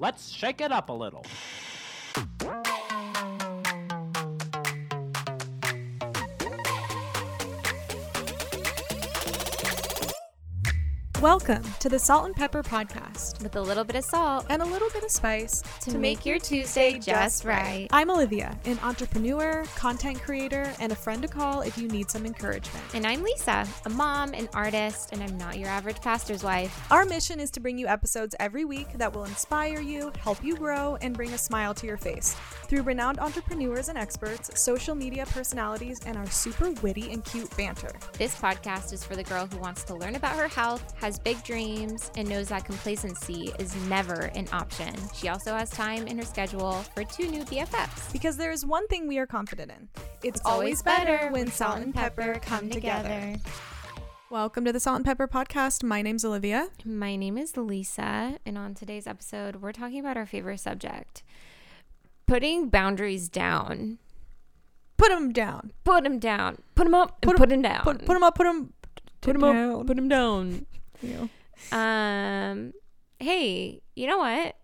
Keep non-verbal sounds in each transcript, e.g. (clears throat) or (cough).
Let's shake it up a little. Welcome to the Salt and Pepper Podcast with a little bit of salt and a little bit of spice to, make your Tuesday just right. I'm Olivia, an entrepreneur, content creator, and a friend to call if you need some encouragement. And I'm Lisa, a mom, an artist, and I'm not your average pastor's wife. Our mission is to bring you episodes every week that will inspire you, help you grow, and bring a smile to your face through renowned entrepreneurs and experts, social media personalities, and our super witty and cute banter. This podcast is for the girl who wants to learn about her health, has big dreams, and knows that complacency is never an option. She also has time in her schedule for two new BFFs. Because there is one thing we are confident in it's, It's always better when salt and pepper come together. Welcome to the Salt and Pepper Podcast. My name's Olivia. My name is Lisa, and on today's episode, we're talking about our favorite subject putting boundaries down. Put them down. Put them down. Put them up and Put 'em- put them down. Put, put them up. Put them. Put 'em up. Put them down. Um, hey, you know what?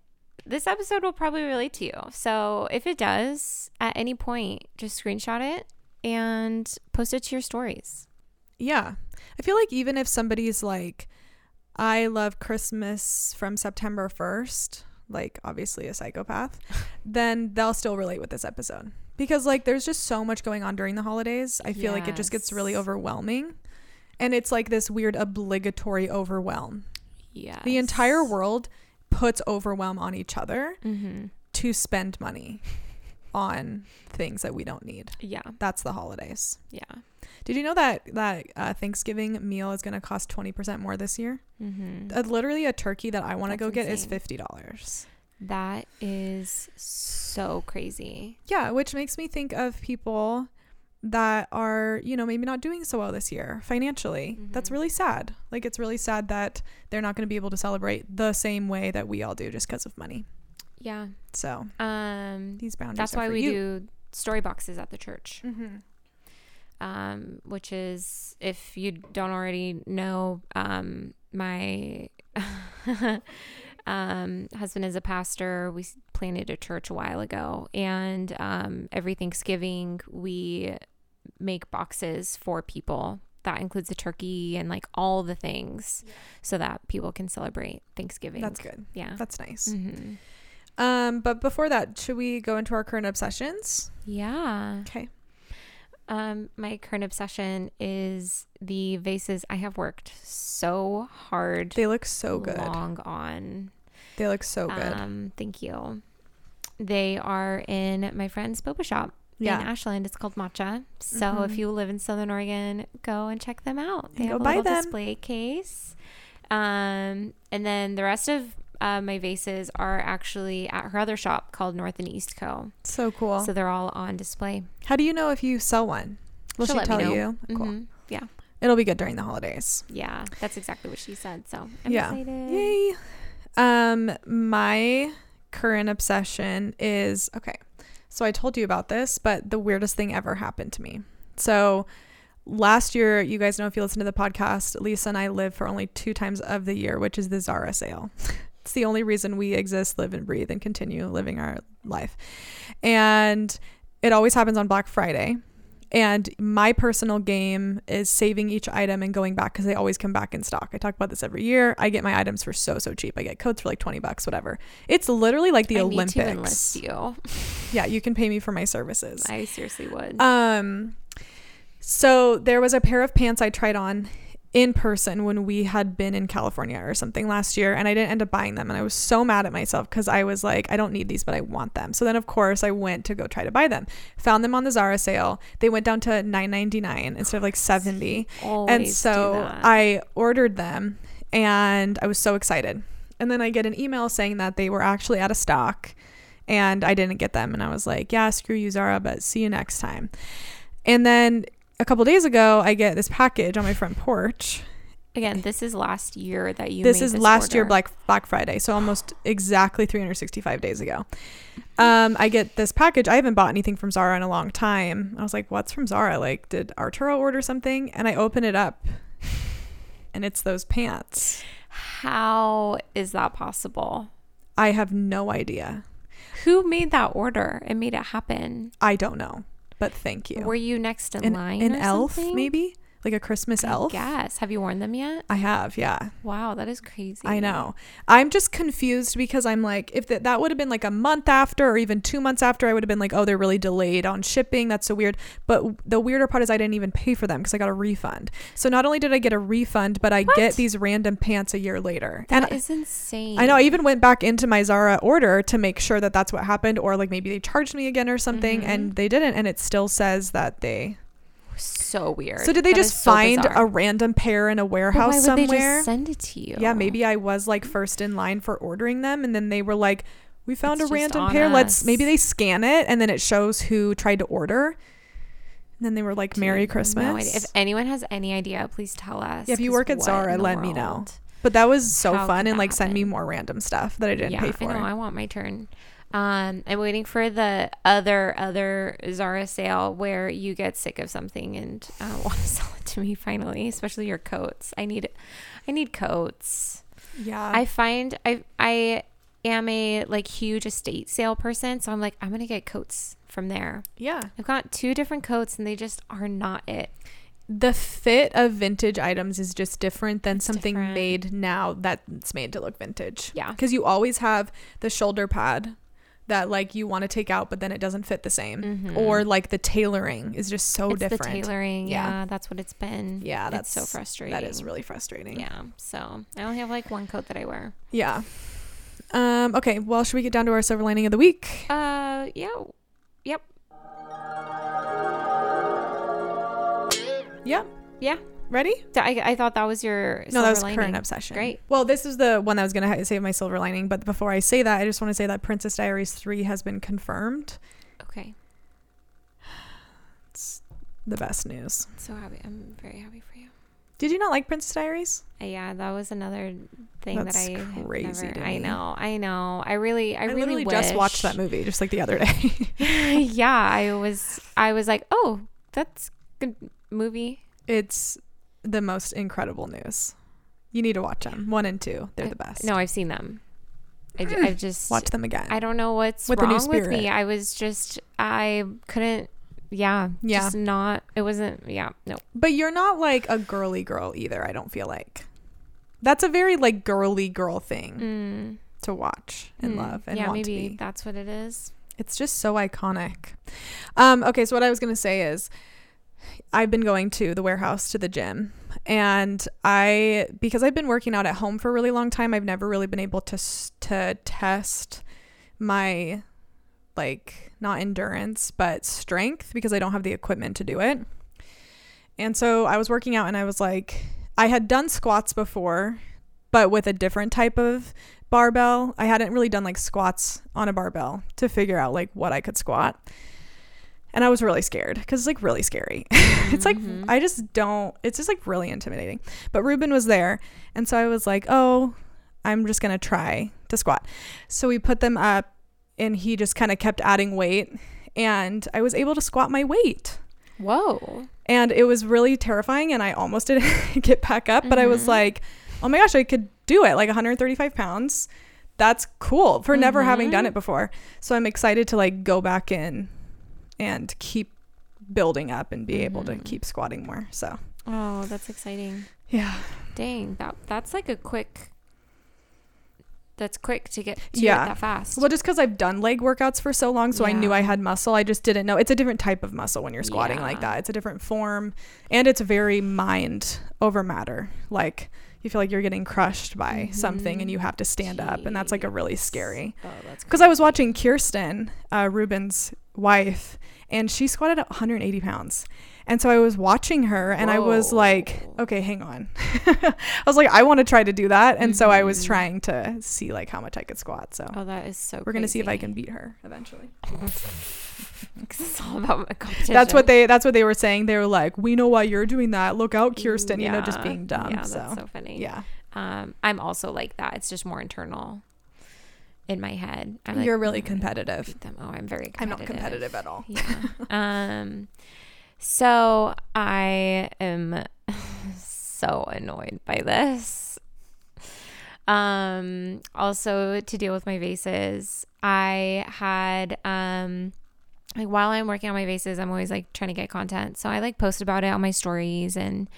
This episode will probably relate to you. So if it does, at any point, just screenshot it and post it to your stories. Yeah. I feel like even if somebody's like, I love Christmas from September 1st, like obviously a psychopath, (laughs) then they'll still relate with this episode. Because like there's just so much going on during the holidays. I feel like it just gets really overwhelming. And it's like this weird obligatory overwhelm. Yeah. The entire world puts overwhelm on each other Mm-hmm. to spend money on things that we don't need. Yeah. That's the holidays. Yeah. Did you know that that uh, Thanksgiving meal is going to cost 20% more this year? Mm-hmm. Uh, literally a turkey that I want to go get is $50. That is so crazy. Yeah, which makes me think of people that are, you know, maybe not doing so well this year financially. That's Mhm. really sad. Like it's really sad that they're not going to be able to celebrate the same way that we all do just because of money. Yeah. So, Um, these boundaries that's why we you. do story boxes at the church. Mhm. um, which is if you don't already know, um, my (laughs) um, husband is a pastor. We planted a church a while ago, and um, every Thanksgiving we make boxes for people. That includes the turkey and like all the things, so that people can celebrate Thanksgiving. That's good. Yeah. That's nice. hmm Um, but before that, should we go into our current obsessions? Yeah. Okay. Um, my current obsession is the vases I have worked so hard, They look so good. long on. They look so good. Um, thank you. They are in my friend's boba shop yeah. in Ashland. It's called Matcha. So if Mhm. you live in Southern Oregon, go and check them out. They have a little them. display case. Um, and then the rest of uh, my vases are actually at her other shop called North and East Co. So cool. So they're all on display. How do you know if you sell one? Will She'll she tell know. you? Cool. Mhm. Yeah. It'll be good during the holidays. Yeah, that's exactly what she said. So I'm Yeah. excited. Yay. Um, my current obsession is okay. So I told you about this, but the weirdest thing ever happened to me. So last year, you guys know if you listen to the podcast, Lisa and I live for only two times of the year, which is the Zara sale. (laughs) it's the only reason we exist, live, and breathe, and continue living our life. And it always happens on Black Friday. And my personal game is saving each item and going back because they always come back in stock. I talk about this every year. I get my items for so so cheap. I get coats for like twenty bucks, whatever. It's literally like the I Olympics. need to enlist you. (laughs) Yeah, you can pay me for my services. I seriously would. Um, so there was a pair of pants I tried on in person when we had been in California or something last year, and I didn't end up buying them, and I was so mad at myself because I was like, I don't need these, but I want them. So then, of course, I went to go try to buy them. Found them on the Zara sale. They went down to nine ninety nine instead of like seventy, Always and so. I ordered them, and I was so excited. And then I get an email saying that they were actually out of stock and I didn't get them. And I was like, yeah, screw you, Zara, but see you next time. And then a couple days ago, I get this package on my front porch. Again, this is last year that you. this is last year. Black Black Friday, so almost exactly 365 days ago. Um, I get this package. I haven't bought anything from Zara in a long time. I was like, "What's from Zara? Like, did Arturo order something?" And I open it up, and it's those pants. How is that possible? I have no idea. Who made that order and made it happen? I don't know, but thank you. Were you next in an, line? an elf, something? maybe like a Christmas elf. Yes. Have you worn them yet? I have, yeah. Wow, that is crazy. I know. I'm just confused because I'm like, if that that would have been like a month after or even two months after, I would have been like, oh, they're really delayed on shipping. That's so weird. But the weirder part is I didn't even pay for them because I got a refund. So not only did I get a refund, but I What? get these random pants a year later. That and is insane. I know. I even went back into my Zara order to make sure that that's what happened, or like maybe they charged me again or something, Mhm. and they didn't, and it still says that they. So weird. So did they That just so find bizarre. a random pair in a warehouse why would somewhere? they just send it to you? yeah, maybe I was like first in line for ordering them, and then they were like, "We found It's a random pair. Let's maybe they scan it, and then it shows who tried to order." And then they were like, "Merry Dude, Christmas." No. If anyone has any idea, please tell us. Yeah, if you work at Zara, let me know. but that was so How fun, and like send me more random stuff that I didn't yeah, pay for. I know. I want my turn. Um, I'm waiting for the other other Zara sale where you get sick of something and uh, (laughs) want to sell it to me finally, especially your coats. I need, I need coats. yeah, I find I I am a like huge estate sale person, so I'm like I'm gonna get coats from there. yeah. I've got two different coats and they just are not it. the fit of vintage items is just different than It's something different. made now that's made to look vintage. Yeah. Because you always have the shoulder pad that like you want to take out, but then it doesn't fit the same. Mhm. Or like the tailoring is just so it's different. the tailoring. Yeah. Yeah. that's what it's been. Yeah, it's that's so frustrating. That is really frustrating. Yeah. So I only have like one coat that I wear. Yeah. Um, okay, well, should we get down to our silver lining of the week? Uh, yeah. Yep. Yep. Yeah. Ready? I, I thought that was your No, that was silver current obsession. Great. Well, this is the one that was going to save my silver lining. But before I say that, I just want to say that Princess Diaries 3 has been confirmed. Okay. It's the best news. So happy. I'm very happy for you. Did you not like Princess Diaries? Uh, yeah, that was another thing That's that I crazy never. to I know. I know. I really. I, I, really literally just watched that movie just like the other day. (laughs) yeah, I was. I was like, oh, that's good movie. it's the most incredible news. You need to watch them. One and two. They're I- the best. No, I've seen them. I. I've just (sighs) Watch them again. I don't know what's With wrong with me. I was just I couldn't. Yeah, Yeah. just not. It wasn't. Yeah, no. But you're not like a girly girl either, I don't feel like. That's a very like girly girl thing Mm. to watch and Mm. love and yeah, want maybe to be. that's what it is. It's just so iconic. Um, okay, so what I was gonna say is I've been going to the warehouse to the gym and I because I've been working out at home for a really long time, I've never really been able to to test my like not endurance but strength because I don't have the equipment to do it. And so I was working out and I was like I had done squats before but with a different type of barbell. I hadn't really done like squats on a barbell to figure out like what I could squat. And I was really scared because it's like really scary. (laughs) it's like, Mhm. I just don't, it's just like really intimidating. But Ruben was there. And so I was like, oh, I'm just going to try to squat. So we put them up and he just kind of kept adding weight. And I was able to squat my weight. Whoa. And it was really terrifying. And I almost (laughs) didn't get back up. But I was Mhm. like, oh my gosh, I could do it. Like 135 pounds. That's cool for never having done Mhm. it before. So I'm excited to like go back in and keep building up and be able to Mhm. keep squatting more. So Oh, that's exciting. yeah. Dang, that that's like a quick. That's quick to get to Yeah. that fast. Well, just because I've done leg workouts for so long, so I knew I had muscle. I just didn't know. It's a different type of muscle when you're squatting like that. It's a different form, and it's very mind over matter. Like you feel like you're getting crushed by something, and you have to stand up, and that's like a really Jeez. scary. Oh, Because I was watching Kirsten, uh, Ruben's wife, and she squatted at 180 pounds. And so I was watching her and I was like, okay, hang on. (laughs) I was like, I want to try to do that. And so I was Mhm. trying to see like how much I could squat. So Oh, that is so. we're going to see if I can beat her eventually. (laughs) it's all about competition. That's what they that's what they were saying. They were like, "We know why you're doing that. Look out, Kirsten, you know, just being dumb." Yeah, so, that's so funny. yeah. Um, I'm also like that. It's just more internal in my head. I'm You're really "Oh, competitive. them." Oh, I'm very I'm not competitive at all. Yeah. (laughs) um, so I am (laughs) so annoyed by this. Um, also to deal with my vases, I had um like while I'm working on my vases, I'm always like trying to get content. So I like post about it on my stories and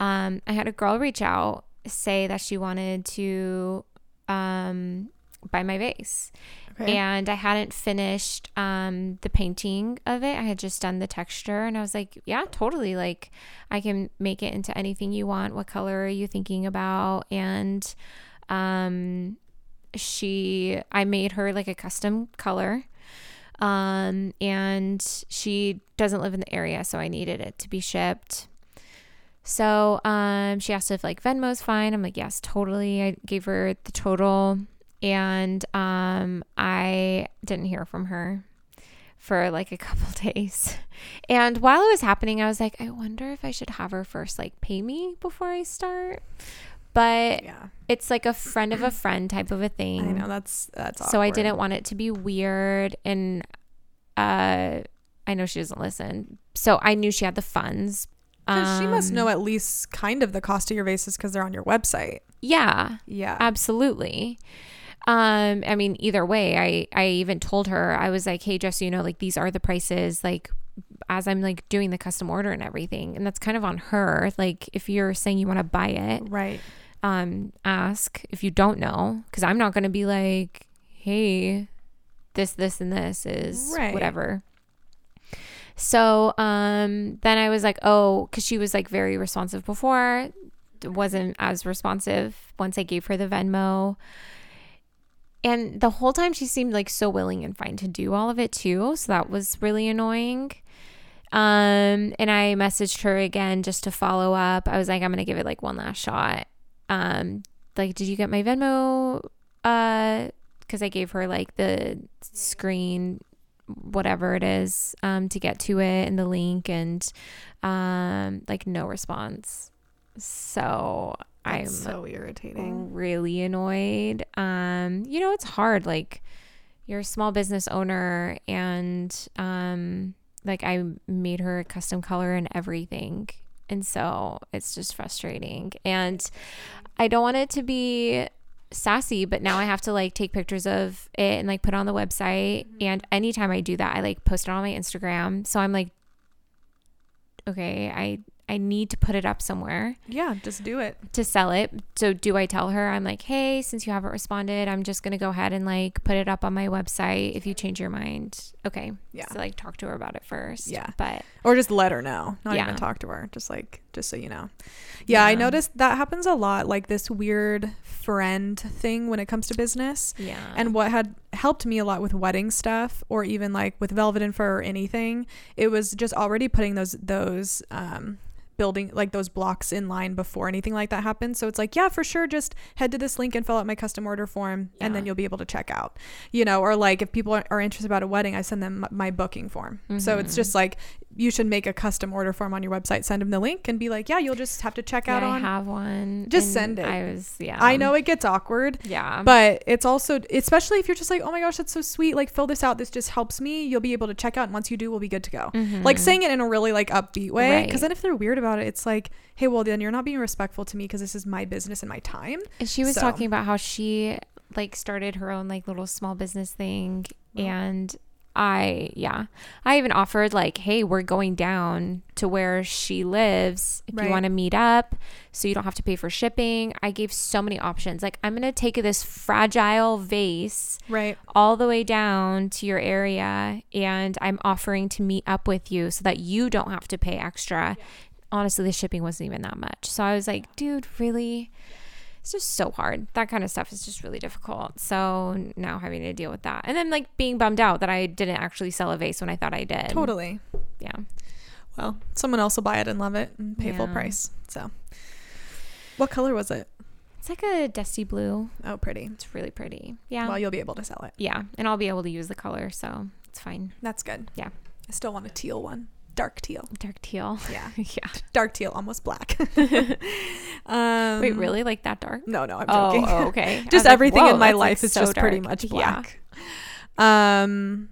um I had a girl reach out say that she wanted to um buy my vase. Okay. And I hadn't finished um, the painting of it. I had just done the texture, and I was like, "Yeah, totally. Like, I can make it into anything you want. What color are you thinking about?" And um, she, I made her like a custom color, um, and she doesn't live in the area, so I needed it to be shipped. So um, she asked if like Venmo's fine. I'm like, yes, totally. I gave her the total and um, I didn't hear from her for like a (laughs) couple days. And while it was happening, I was like, I wonder if I should have her first like pay me before I start. But yeah, it's like a friend of a friend type of a thing. I know that's that's. So I didn't want it to be weird and uh I know she doesn't listen. So I knew she had the funds. 'Cause she must Um, know at least kind of the cost of your vases because they're on your website. Yeah. Yeah. Absolutely. Um, I mean, either way, I I even told her I was like, hey, just so you know, like these are the prices, like as I'm like doing the custom order and everything, and that's kind of on her. Like, if you're saying you want to buy it, right. um, ask if you don't know, because I'm not gonna be like, hey, this, this, and this is Right. whatever. So um, then I was like, oh, because she was like very responsive before, wasn't as responsive once I gave her the Venmo. And the whole time she seemed like so willing and fine to do all of it too. So that was really annoying. Um, and I messaged her again just to follow up. I was like, I'm gonna give it like one last shot. Um, like, did you get my Venmo? Uh, because I gave her like the screen, whatever it is, um, to get to it and the link, and um, like no response. So I'm so irritating. really annoyed. Um, you know, it's hard. Like you're a small business owner and um like I made her a custom color and everything. And so it's just frustrating. And I don't want it to be sassy, but now I have to like take pictures of it and like put it on the website. And anytime I do that, I like post it on my Instagram. So I'm like, okay, I I need to put it up somewhere Yeah, just do it. to sell it. So do I tell her I'm like, "Hey, since you haven't responded, I'm just going to go ahead and like put it up on my website if you change your mind." Okay. Yeah. So like talk to her about it first. Yeah. But Or just let her know. Not Yeah. even talk to her. Just like just so you know. Yeah, I noticed that happens a lot, like this weird friend thing when it comes to business. yeah. And what had helped me a lot with wedding stuff or even like with velvet and fur or anything, it was just already putting those those um building like those blocks in line before anything like that happens. So it's like, yeah, for sure, just head to this link and fill out my custom order form and then you'll be able to check out. You know, or like if people are, are interested about a wedding, I send them my booking form. So it's Mhm. just like you should make a custom order form on your website, send them the link and be like, yeah, you'll just have to check yeah, out I on. have one. Just send it. I was yeah. I know it gets awkward, Yeah. but it's also especially if you're just like oh my gosh that's so sweet like fill this out this just helps me you'll be able to check out and once you do we'll be good to go like Mhm. saying it in a really like upbeat way Right. because then if they're weird about it it's like hey well then you're not being respectful to me because this is my business and my time And she was So- talking about how she like started her own like little small business thing Wow. and I yeah. I even offered like, "Hey, we're going down to where she lives if Right. you want to meet up so you don't have to pay for shipping." I gave so many options. Like, I'm going to take this fragile vase right all the way down to your area and I'm offering to meet up with you so that you don't have to pay extra. Honestly, the shipping wasn't even that much. So I was like, dude, really? It's just so hard. That kind of stuff is just really difficult. So now having to deal with that. And then like being bummed out that I didn't actually sell a vase when I thought I did. totally Yeah. well someone else will buy it and love it and pay full price so what color was it It's like a dusty blue. oh pretty It's really pretty. Yeah. well you'll be able to sell it yeah. And I'll be able to use the color. So it's fine. that's good Yeah. i still want a teal one dark teal Dark teal. yeah (laughs) yeah. dark teal almost black (laughs) um Wait, really? Like that dark? no no i'm Oh, joking oh, okay. (laughs) Just was like, everything in my like, life is so just pretty dark. much Yeah. black. Um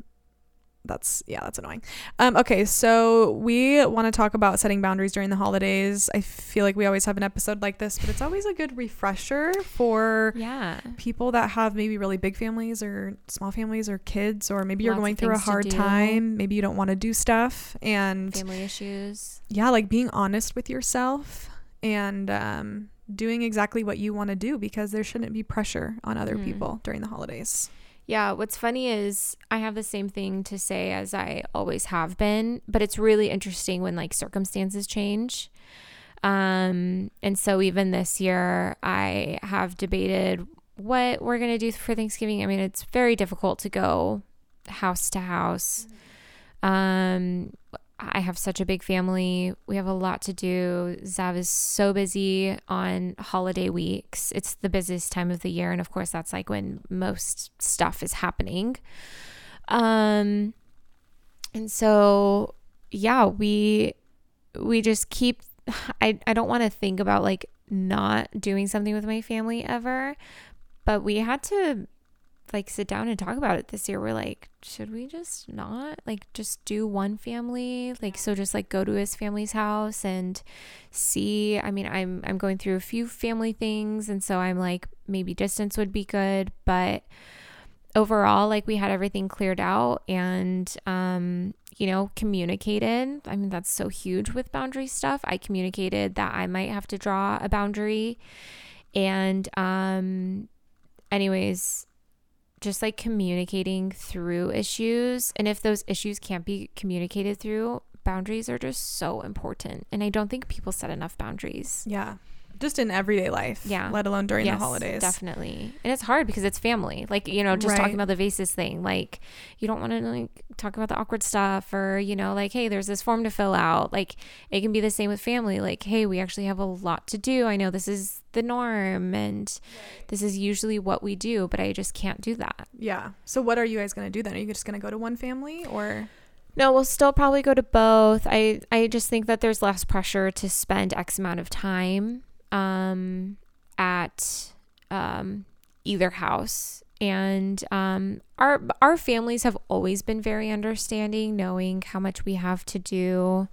that's yeah, that's annoying. Um, okay, so we want to talk about setting boundaries during the holidays. I feel like we always have an episode like this, but it's always a good refresher for Yeah. people that have maybe really big families or small families or kids, or maybe you're going through a hard time. Maybe you don't want to do stuff, and Family issues. yeah, like being honest with yourself and um, doing exactly what you want to do because there shouldn't be pressure on other Mhm. people during the holidays. Yeah, what's funny is I have the same thing to say as I always have been, but it's really interesting when like circumstances change. Um, and so even this year, I have debated what we're going to do for Thanksgiving. I mean, it's very difficult to go house to house. Um, I have such a big family. We have a lot to do. Zav is so busy on holiday weeks. It's the busiest time of the year. And of course, that's like when most stuff is happening. Um, and so, yeah, we, we just keep, I, I don't want to think about like not doing something with my family ever, but we had to like sit down and talk about it this year. We're like, should we just not like just do one family? Like so just like go to his family's house and see. I mean, I'm I'm going through a few family things and so I'm like maybe distance would be good, but overall like we had everything cleared out and um you know communicated. I mean, that's so huge with boundary stuff. I communicated that I might have to draw a boundary and um anyways just like communicating through issues. And if those issues can't be communicated through, boundaries are just so important. And I don't think people set enough boundaries. Yeah. Just in everyday life. Yeah. Let alone during Yes, the holidays. Definitely. And it's hard because it's family. Like, you know, just Right. talking about the vases thing. Like, you don't want to like talk about the awkward stuff or, you know, like, hey, there's this form to fill out. Like, it can be the same with family. Like, hey, we actually have a lot to do. I know this is the norm and this is usually what we do, but I just can't do that. Yeah. So what are you guys going to do then? Are you just going to go to one family or No, we'll still probably go to both. I I just think that there's less pressure to spend X amount of time um at um either house. And um our our families have always been very understanding, knowing how much we have to do.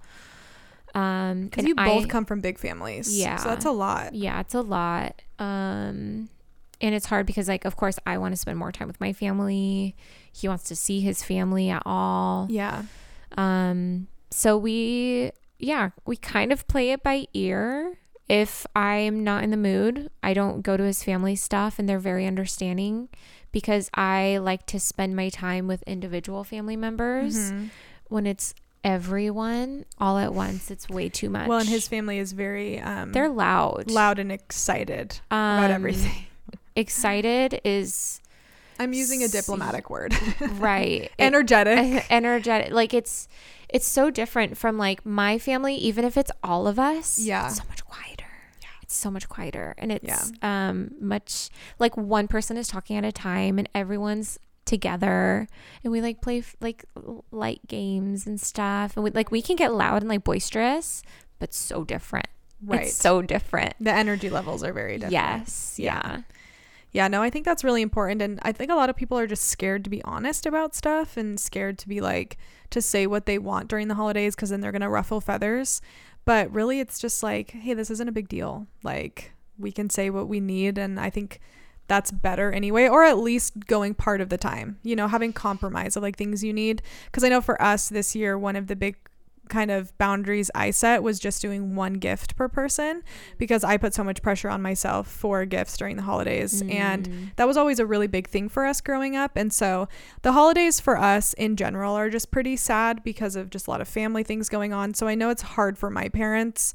Um because you both I- come from big families. Yeah. So that's a lot. yeah, it's a lot. Um and it's hard because like of course I want to spend more time with my family. He wants to see his family at all. Yeah. Um, so we, yeah, we kind of play it by ear. If I'm not in the mood, I don't go to his family stuff, and they're very understanding because I like to spend my time with individual family members. Mhm. When it's everyone all at once, it's way too much. Well, and his family is very um they're loud, loud and excited um, about everything. (laughs) Excited is I'm using a diplomatic word. (laughs) right. (laughs) Energetic. energetic like it's it's so different from like my family even if it's all of us Yeah. so much quieter it's so much quieter and it's um much like one person is talking at a time and everyone's together and we like play f- like light games and stuff and we like we can get loud and like boisterous but so different right. it's so different the energy levels are very different. yes Yeah. yeah Yeah, no, I think that's really important. And I think a lot of people are just scared to be honest about stuff and scared to be like, to say what they want during the holidays because then they're going to ruffle feathers. But really, it's just like, hey, this isn't a big deal. Like, we can say what we need. And I think that's better anyway, or at least going part of the time, you know, having compromise of like things you need. Because I know for us this year, one of the big kind of boundaries I set was just doing one gift per person because I put so much pressure on myself for gifts during the holidays. And Mm. that was always a really big thing for us growing up. And so the holidays for us in general are just pretty sad because of just a lot of family things going on. So I know it's hard for my parents,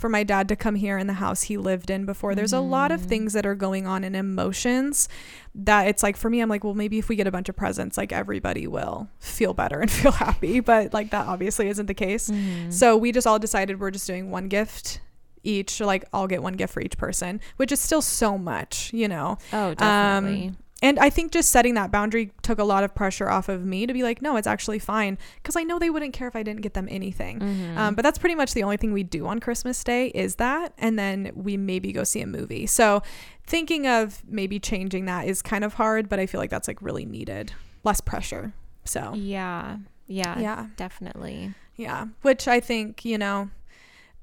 for my dad to come here in the house he lived in before. There's a lot of Mhm. things that are going on in emotions that it's like for me, I'm like, well, maybe if we get a bunch of presents, like everybody will feel better and (laughs) feel happy. But like that obviously isn't the case. Mhm. So we just all decided we're just doing one gift each. Like I'll get one gift for each person, which is still so much, you know. oh definitely And I think just setting that boundary took a lot of pressure off of me to be like, no, it's actually fine. Because I know they wouldn't care if I didn't get them anything. Mhm. Um, but that's pretty much the only thing we do on Christmas Day is that. And then we maybe go see a movie. So thinking of maybe changing that is kind of hard, but I feel like that's like really needed. Less pressure. So Yeah. Yeah. Yeah. Definitely. Yeah. Which I think, you know,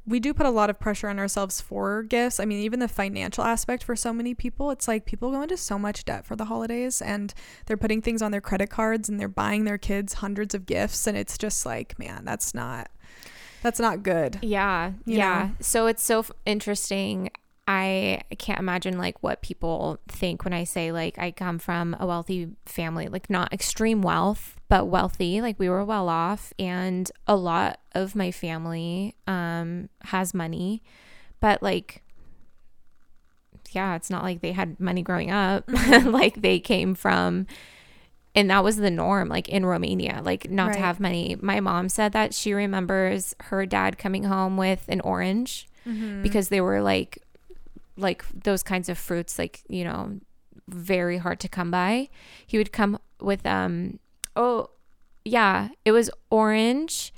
we do put a lot of pressure on ourselves for gifts. I mean, even the financial aspect for so many people, it's like people go into so much debt for the holidays and they're putting things on their credit cards and they're buying their kids hundreds of gifts and it's just like, man, that's not that's not good. Yeah. Yeah. know? So it's so f- interesting. I can't imagine like what people think when I say like I come from a wealthy family, like not extreme wealth, but wealthy. Like we were well off and a lot of my family um has money, but like yeah, it's not like they had money growing up. (laughs) like they came from and that was the norm like in Romania, like not to have money. My mom said that she remembers her dad coming home with an orange Mm-hmm. because they were like like those kinds of fruits like you know very hard to come by he would come with um oh yeah it was orange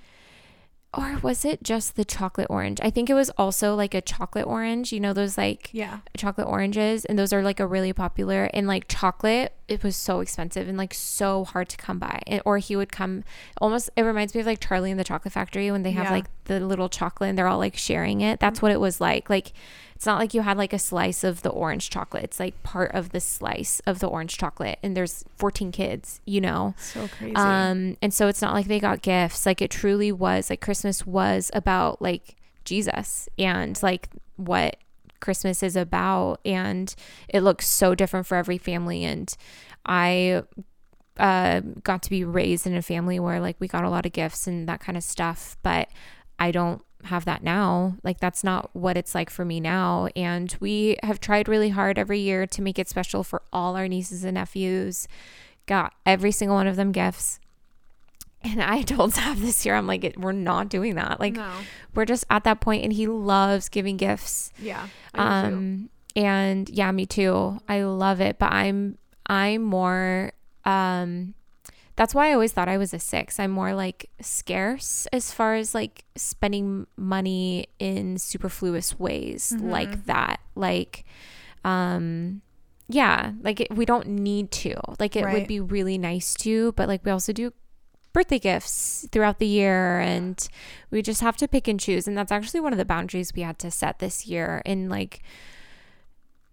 or was it just the chocolate orange i think it was also like a chocolate orange you know those like Yeah. chocolate oranges and those are like a really popular and like chocolate it was so expensive and like so hard to come by And- or he would come almost it reminds me of like charlie and the chocolate factory when they have Yeah. like the little chocolate and they're all like sharing it that's what it was like like it's not like you had like a slice of the orange chocolate it's like part of the slice of the orange chocolate and there's 14 kids you know So crazy. um, and so it's not like they got gifts. Like it truly was like Christmas was about like Jesus and like what Christmas is about. And it looks so different for every family. And I uh, got to be raised in a family where like we got a lot of gifts and that kind of stuff. But I don't have that now. Like that's not what it's like for me now. And we have tried really hard every year to make it special for all our nieces and nephews. Got every single one of them gifts. And I told (laughs) Zav this year, I'm like, it- we're not doing that. Like, no. we're just at that point, and he loves giving gifts. Yeah. Do too. Um, and yeah, me too. I love it, but I'm I'm more um that's why I always thought I was a six. I'm more like scarce as far as like spending money in superfluous ways Mhm. like that. Like um yeah, like it, we don't need to. Like it would be really nice to, but like we also do birthday gifts throughout the year and we just have to pick and choose and that's actually one of the boundaries we had to set this year and like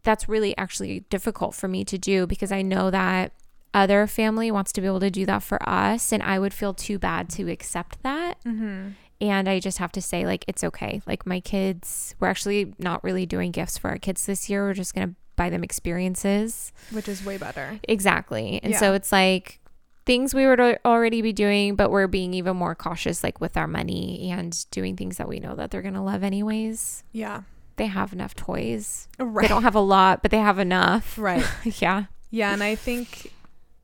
that's really actually difficult for me to do because I know that other family wants to be able to do that for us and I would feel too bad to accept that Mm-hmm. and I just have to say like it's okay like my kids we're actually not really doing gifts for our kids this year we're just going to buy them experiences Which is way better. Exactly. And so it's like things we would already be doing, but we're being even more cautious, like with our money and doing things that we know that they're going to love anyways. Yeah. They have enough toys. Right. They don't have a lot, but they have enough. Right. (laughs) yeah. Yeah, and I think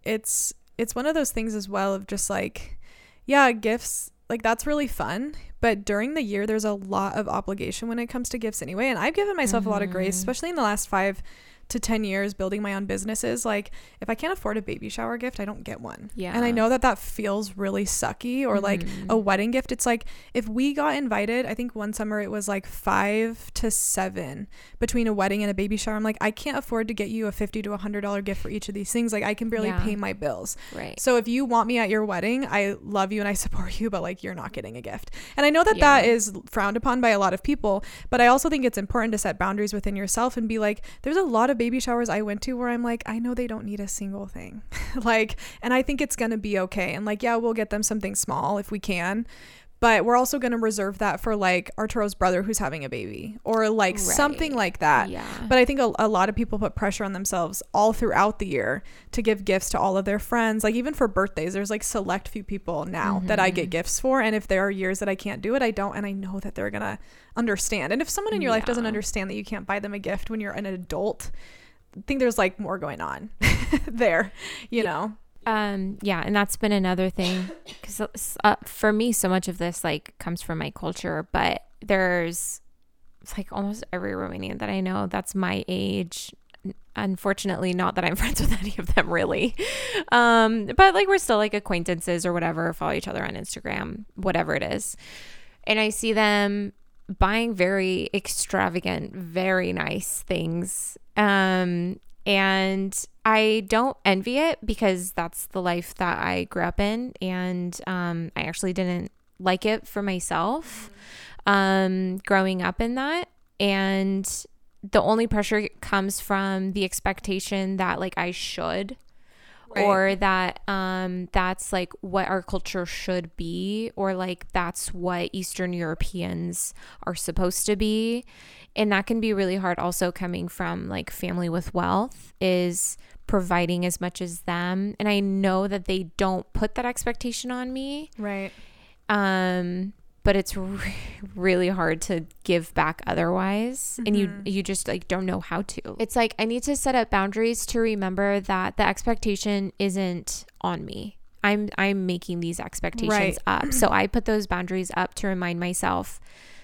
it's it's one of those things as well of just like yeah, gifts like that's really fun, but during the year there's a lot of obligation when it comes to gifts anyway, and I've given myself a lot of grace, Mhm. especially in the last 5 to 10 years building my own businesses like if i can't afford a baby shower gift i don't get one Yeah. and i know that that feels really sucky or like Mhm. a wedding gift it's like if we got invited i think one summer it was like five to seven between a wedding and a baby shower i'm like i can't afford to get you a 50 to a hundred dollar gift for each of these things like i can barely Yeah. pay my bills Right. so if you want me at your wedding i love you and i (laughs) support you but like you're not getting a gift and i know that that Yeah. is frowned upon by a lot of people but i also think it's important to set boundaries within yourself and be like there's a lot of baby showers i went to where i'm like i know they don't need a single thing. (laughs) Like and i think it's gonna be okay. And like yeah we'll get them something small if we can but we're also going to reserve that for like Arturo's brother who's having a baby or like something like that. yeah. But I think a, a lot of people put pressure on themselves all throughout the year to give gifts to all of their friends. Like even for birthdays, there's like select few people now that I get Mhm. gifts for. And if there are years that I can't do it, I don't. And I know that they're going to understand. And if someone in your life doesn't understand that you can't buy them a gift when you're an adult, I think there's like more going on (laughs) there, you know? Um, yeah, and that's been another thing because uh, for me, so much of this like comes from my culture, but there's like almost every Romanian that I know that's my age. Unfortunately, not that I'm (laughs) friends with any of them really, um, but like we're still like acquaintances or whatever, follow each other on Instagram, whatever it is, and I see them buying very extravagant, very nice things. Um, and I don't envy it because that's the life that I grew up in, and um, I actually didn't like it for myself um, growing up in that. And the only pressure comes from the expectation that like I should Right. or that um that's like what our culture should be or like that's what eastern europeans are supposed to be and that can be really hard also coming from like family with wealth is providing as much as them and i know that they don't put that expectation on me Right. um but it's re- really hard to give back otherwise and you mm-hmm. you just like don't know how to. It's like i need to set up boundaries to remember that the expectation isn't on me. I'm i'm making these expectations Right. up. So i put those boundaries up to remind myself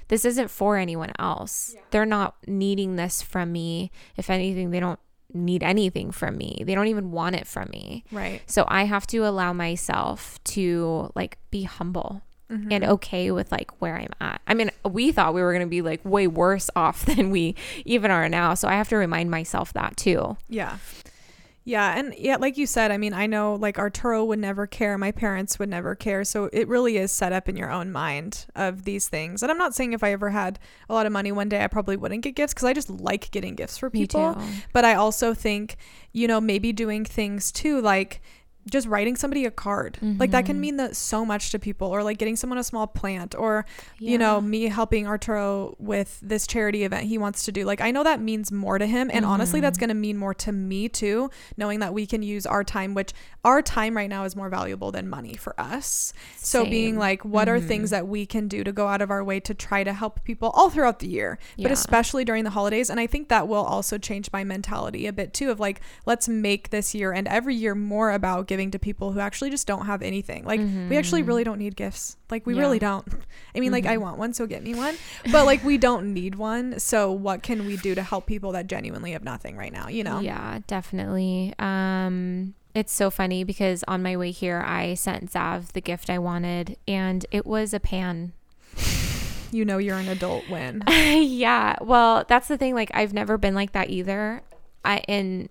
this isn't for anyone else. They're not needing this from me. If anything they don't need anything from me. They don't even want it from me. Right. so I have to allow myself to like be humble Mm-hmm. and okay with like where I'm at. I mean, we thought we were going to be like way worse (laughs) off than we even are now. So I have to remind myself that too. Yeah. Yeah, and yeah, like you said, I mean, I know like Arturo would never care, my parents would never care. So it really is set up in your own mind of these things. And I'm not saying if I ever had a lot of money one day, I probably wouldn't get gifts because I just like getting gifts for people. But I also think, you know, maybe doing things too, like just writing somebody a card. Like that Mm-hmm. can mean that so much to people or like getting someone a small plant or you know, me helping Arturo with this charity event he wants to do. Like I know that means more to him and honestly Mm-hmm. that's going to mean more to me too, knowing that we can use our time which our time right now is more valuable than money for us. So being like what are things Mhm. that we can do to go out of our way to try to help people all throughout the year, but especially during the holidays and I think that will also change my mentality a bit too of like let's make this year and every year more about giving to people who actually just don't have anything. Like we actually really don't need gifts. Like we Yeah. really don't. (laughs) I mean like I want one so get me one, but like we don't need one. So what can we do to help people that genuinely have nothing right now, you know? Yeah, definitely. Um, it's so funny because on my way here, I sent Zav the gift I wanted, and it was a pan. (laughs) You know you're an adult when. (laughs) yeah. Well, that's the thing. Like, I've never been like that either. I and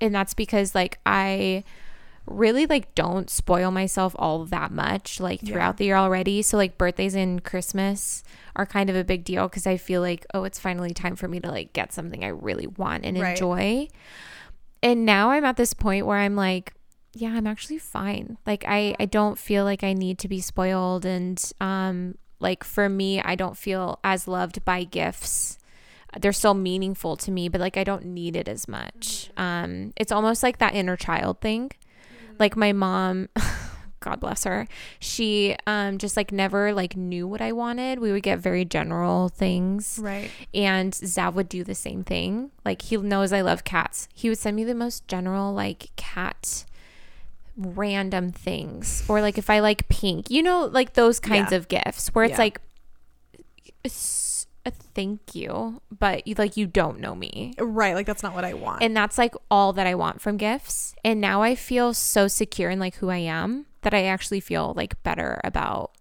and that's because like I really like don't spoil myself all that much like Yeah. throughout the year already. So like birthdays and Christmas are kind of a big deal because I feel like oh it's finally time for me to like get something I really want and Right. enjoy. And now I'm at this point where I'm like yeah, I'm actually fine. Like I I don't feel like I need to be spoiled and um like for me I don't feel as loved by gifts. They're still meaningful to me, but like I don't need it as much. Um it's almost like that inner child thing. Like my mom (laughs) God bless her. She um just like never like knew what I wanted. We would get very general things. Right. And Zav would do the same thing. Like he knows I love cats. He would send me the most general like cat random things. Or like if I like pink, you know, like those kinds Yeah. of gifts where it's Yeah. like thank you, but you like you don't know me. Right, like that's not what I want. And that's like all that I want from gifts. And now I feel so secure in like who I am that I actually feel like better about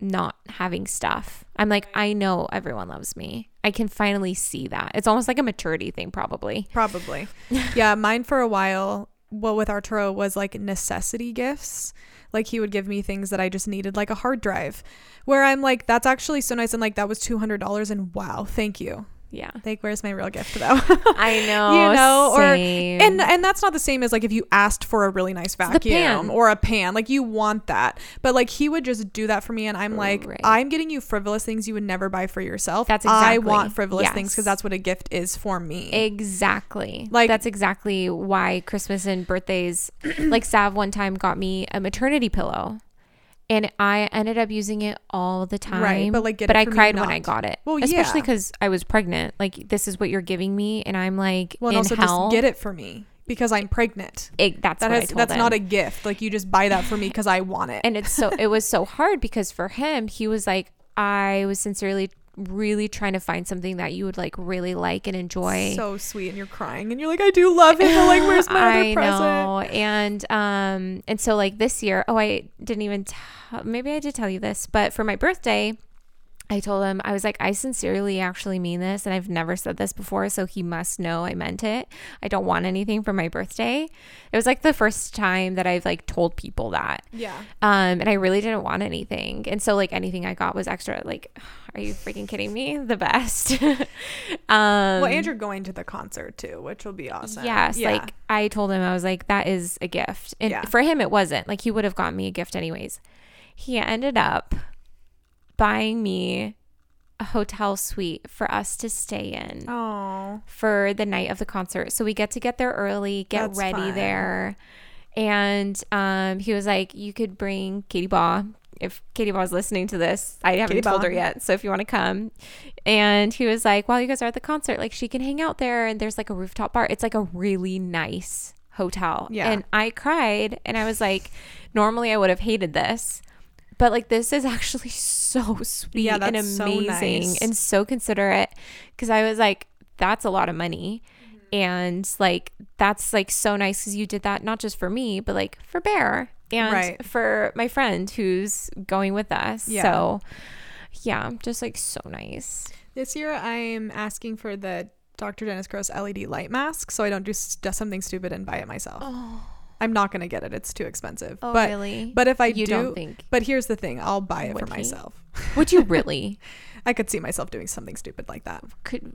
not having stuff. I'm like, I know everyone loves me. I can finally see that. It's almost like a maturity thing, probably. Probably. yeah, mine for a while, well, with Arturo was like necessity gifts. Like he would give me things that I just needed, like a hard drive, where I'm like, that's actually so nice. And like, that was $200. And wow, thank you. Yeah. Like, where's my real gift though? (laughs) I know. you know, or and and that's not the same as like if you asked for a really nice vacuum or a pan. Like you want that, but like he would just do that for me, and I'm like, Right. I'm getting you frivolous things you would never buy for yourself. That's exactly I want frivolous things because that's what a gift is for me. Exactly. Like that's exactly why Christmas and birthdays (clears throat) like Zav one time got me a maternity pillow. And I ended up using it all the time. Right, but, like, get but I cried when. I got it. Well, especially yeah. because I was pregnant. Like this is what you're giving me, and I'm like well, and also hell. just get it for me because I'm pregnant. It- that's That what I has that's him. not a gift. Like you just buy that for me because I want it. and it's so it was so hard because for him he was like I was sincerely really trying to find something that you would like really like and enjoy. so sweet, and you're crying, and you're like, I do love it, but like, where's (sighs) my other I present? know. And um and so like this year, oh I didn't even maybe I did tell you this, but for my birthday, I told him, I was like, I sincerely actually mean this. And I've never said this before. So he must know I meant it. I don't want anything for my birthday. It was like the first time that I've like told people that. Yeah. Um, and I really didn't want anything. And so, like, anything I got was extra. Like, are you freaking kidding me? The best. (laughs) um, Well, and you're going to the concert too, which will be awesome. Yes, Yeah. like I told him I was like that is a gift. And Yeah. for him it wasn't. Like he would have gotten me a gift anyways. He ended up buying me a hotel suite for us to stay in Oh. for the night of the concert. So we get to get there early, get That's ready fun. there. And um, he was like, You could bring Katie Baugh. If Katie Baugh is listening to this, I haven't Katie told Baugh. her yet. So if you want to come. And he was like, While you guys are at the concert, like she can hang out there and there's like a rooftop bar. It's like a really nice hotel. Yeah. And I cried and I was like, Normally I would have hated this. But like this is (laughs) actually so (laughs) sweet Yeah, and that's so amazing nice. and so considerate because I was like, that's a lot of money. Mm-hmm. And like, that's like so nice because you did that not just for me, but like for Bear and Right. for my friend who's going with us. Yeah. So, yeah, just like so nice. This year, I'm asking for the Dr. Dennis Gross LED light mask so I don't do just something stupid and buy it myself. Oh, I'm not going to get it. It's too expensive. oh but really? but if I you do don't think But here's the thing, I'll buy it Would for myself. Would you really (laughs) I could see myself doing something stupid like that. could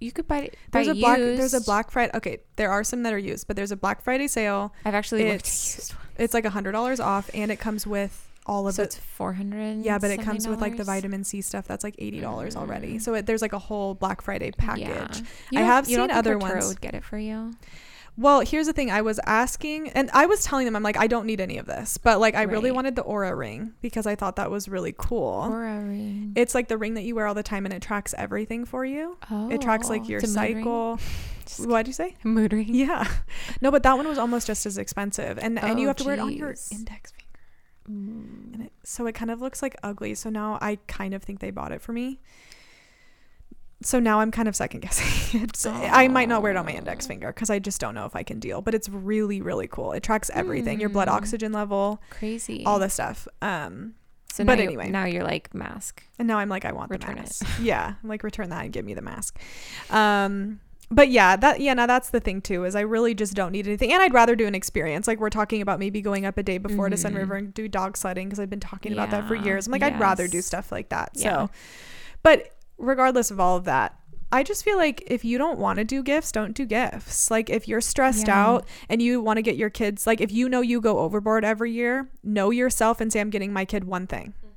you could buy it? There's buy a black there's a. Black Friday. Okay, there are some that are used, but there's a Black Friday sale. I've actually looked It's it's like a hundred dollars off, and it comes with all of So it. it's four hundred. Yeah, but it comes with like the vitamin C stuff. That's like eighty dollars already. Mm. So it, there's like a whole Black Friday package. Yeah. I have seen think other ones. Would get it for you. Well, here's the thing. I was asking, and I was telling them, I'm like, I don't need any of this, but like, I really wanted the Oura ring because I thought that was really cool. Or a ring. It's like the ring that you wear all the time, and it tracks everything for you. oh, it tracks like your mood ring? cycle. (laughs) What'd you say? Mood ring. Yeah. (laughs) No, but that one was almost just as expensive, and and you Oh, have to wear it on your index finger, Mm. and it, so it kind of looks like ugly. So now I kind of think they bought it for me. So now I'm kind of second guessing (laughs) it. So I might not wear it on my index finger because I just don't know if I can deal. But it's really, really cool. It tracks everything: your blood Mm. oxygen level, Crazy. all this stuff. Um, So but now you- anyway. now you're like mask. and now I'm like, I want Return the it. yeah, I'm like return that and give me the mask. Um, but yeah, that yeah, now that's the thing too is I really just don't need anything, and I'd rather do an experience. Like we're talking about maybe going up a day before to Sunriver and do dog sledding because I've been talking about that for years. I'm like, I'd rather do stuff like that. Yeah. So, but regardless of all of that. I just feel like if you don't want to do gifts, don't do gifts. Like if you're stressed Yeah. out and you want to get your kids, like if you know you go overboard every year, know yourself and say, I'm getting my kid one thing. Mm-hmm.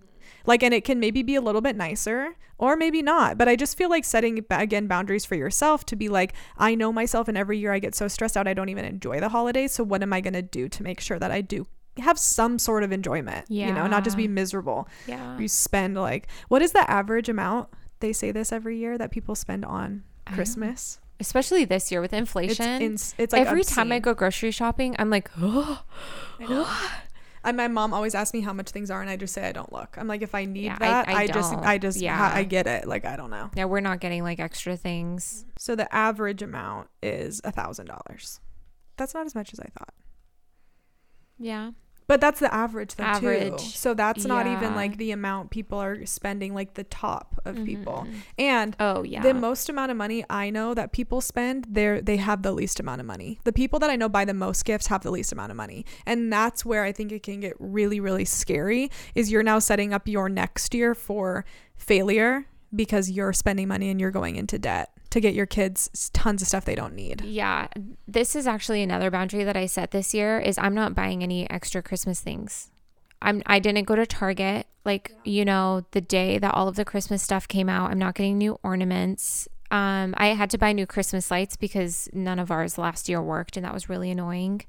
Like, and it can maybe be a little bit nicer or maybe not. But I just feel like setting, again, boundaries for yourself to be like, I know myself, and every year I get so stressed out, I don't even enjoy the holidays. So, what am I going to do to make sure that I do have some sort of enjoyment? Yeah. You know, not just be miserable. Yeah. You spend like, what is the average amount? They say this every year that people spend on Christmas. Especially this year with It's, inflation. ins- it's like Every time I go grocery shopping, I'm like, oh, (gasps) I. And my mom always asks me how much things are, and I just say I don't look. I'm like, if I need Yeah, that, I, I just. I just, Yeah. I get it. Like I don't know. yeah, we're not getting like extra things. So the average amount is a thousand dollars. That's not as much as I thought. Yeah. But that's the average though too. Average. So that's not even like the amount people are spending, like the top of people. Mhm. And Oh yeah. the most amount of money I know that people spend, they're they have the least amount of money. The people that I know buy the most gifts have the least amount of money. And that's where I think it can get really, really scary is you're now setting up your next year for failure because you're spending money and you're going into debt to get your kids tons of stuff they don't need. Yeah, this is actually another boundary that I set this year is I'm not buying any extra Christmas things. I'm I didn't go to Target like, you know, the day that all of the Christmas stuff came out. I'm not getting new ornaments. Um, I had to buy new Christmas lights because none of ours last year worked, and that was really annoying.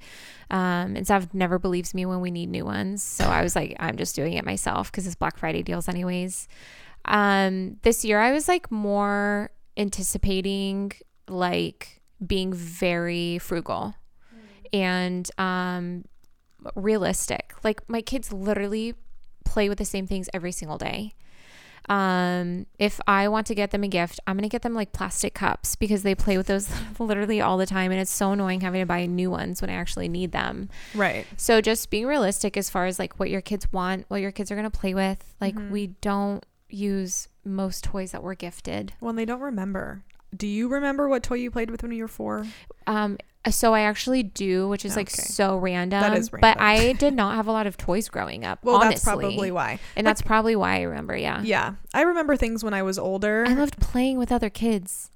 Um, and Zav never believes me when we need new ones, so I was like, I'm just doing it myself because it's Black Friday deals, anyways. Um, this year I was like more anticipating like being very frugal and um realistic. Like my kids literally play with the same things every single day. Um, if I want to get them a gift, I'm gonna get them like plastic cups because they play with those (laughs) literally all the time, and it's so annoying having to buy new ones when I actually need them. Right. So just being realistic as far as like what your kids want, what your kids are gonna play with. Like Mhm. we don't use most toys that were gifted. Well, they don't remember. Do you remember what toy you played with when you were four? Um, so I actually do, which is like so random. That is random. But. I (laughs) did not have a lot of toys growing up. Well, honestly. that's probably why. and that's probably why I remember. Yeah. Yeah, I remember things when I was older. I loved playing with other kids.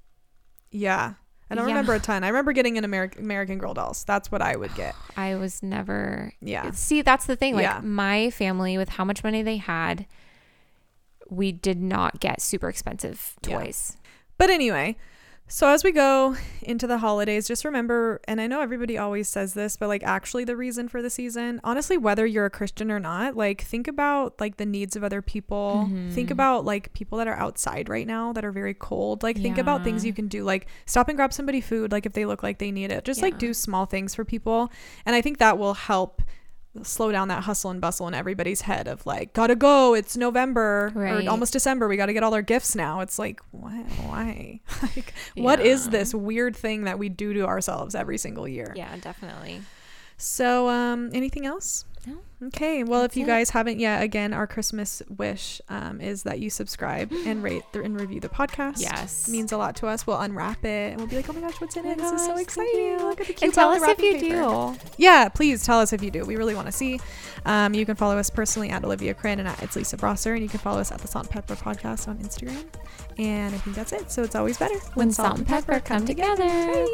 yeah, I don't Yeah. remember a ton. I remember getting an American American Girl dolls. That's what I would (sighs) get. I was never. Yeah. See, that's the thing. Like Yeah. my family, with how much money they had, we did not get super expensive Yeah. toys. But anyway, so as we go into the holidays, just remember, and I know everybody always says this, but like actually the reason for the season, honestly, whether you're a Christian or not, like think about like the needs of other people. Think Mhm. about like people that are outside right now that are very cold. Like think about things you can do, like stop and grab somebody food, like if they look like they need it. Just like do small things for people. And I think that will help slow down that hustle and bustle in everybody's head of like gotta go it's november Right. or almost december we gotta get all our gifts now. It's like what why? (laughs) Like what is this weird thing that we do to ourselves every single year? Yeah, definitely. so um anything else No. okay well That's if you it. guys haven't yet again our christmas wish um, is that you subscribe (gasps) and rate the, and review the podcast Yes. it means a lot to us we'll unwrap it and we'll be like oh my gosh what's in Oh it my this is so exciting look at the cute And tell us if you paper." do. Yeah, please tell us if you do. We really want to see. Um, you can follow us personally at Olivia Crin and at It's Lisa Brosser, and you can follow us at the Salt and Pepper Podcast on Instagram. And I think that's it. So it's always better When salt and pepper come together.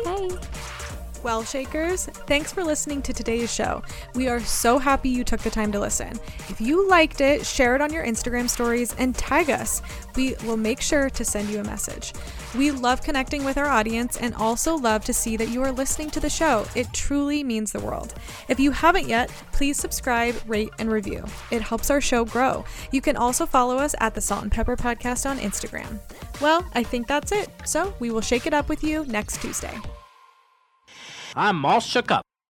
Bye. Well, Shakers, thanks for listening to today's show. We are so happy you took the time to listen. If you liked it, share it on your Instagram stories and tag us. We will make sure to send you a message. We love connecting with our audience and also love to see that you are listening to the show. It truly means the world. If you haven't yet, please subscribe, rate, and review. It helps our show grow. You can also follow us at the Salt and Pepper Podcast on Instagram. Well, I think that's it. So we will shake it up with you next Tuesday. I'm all shook up.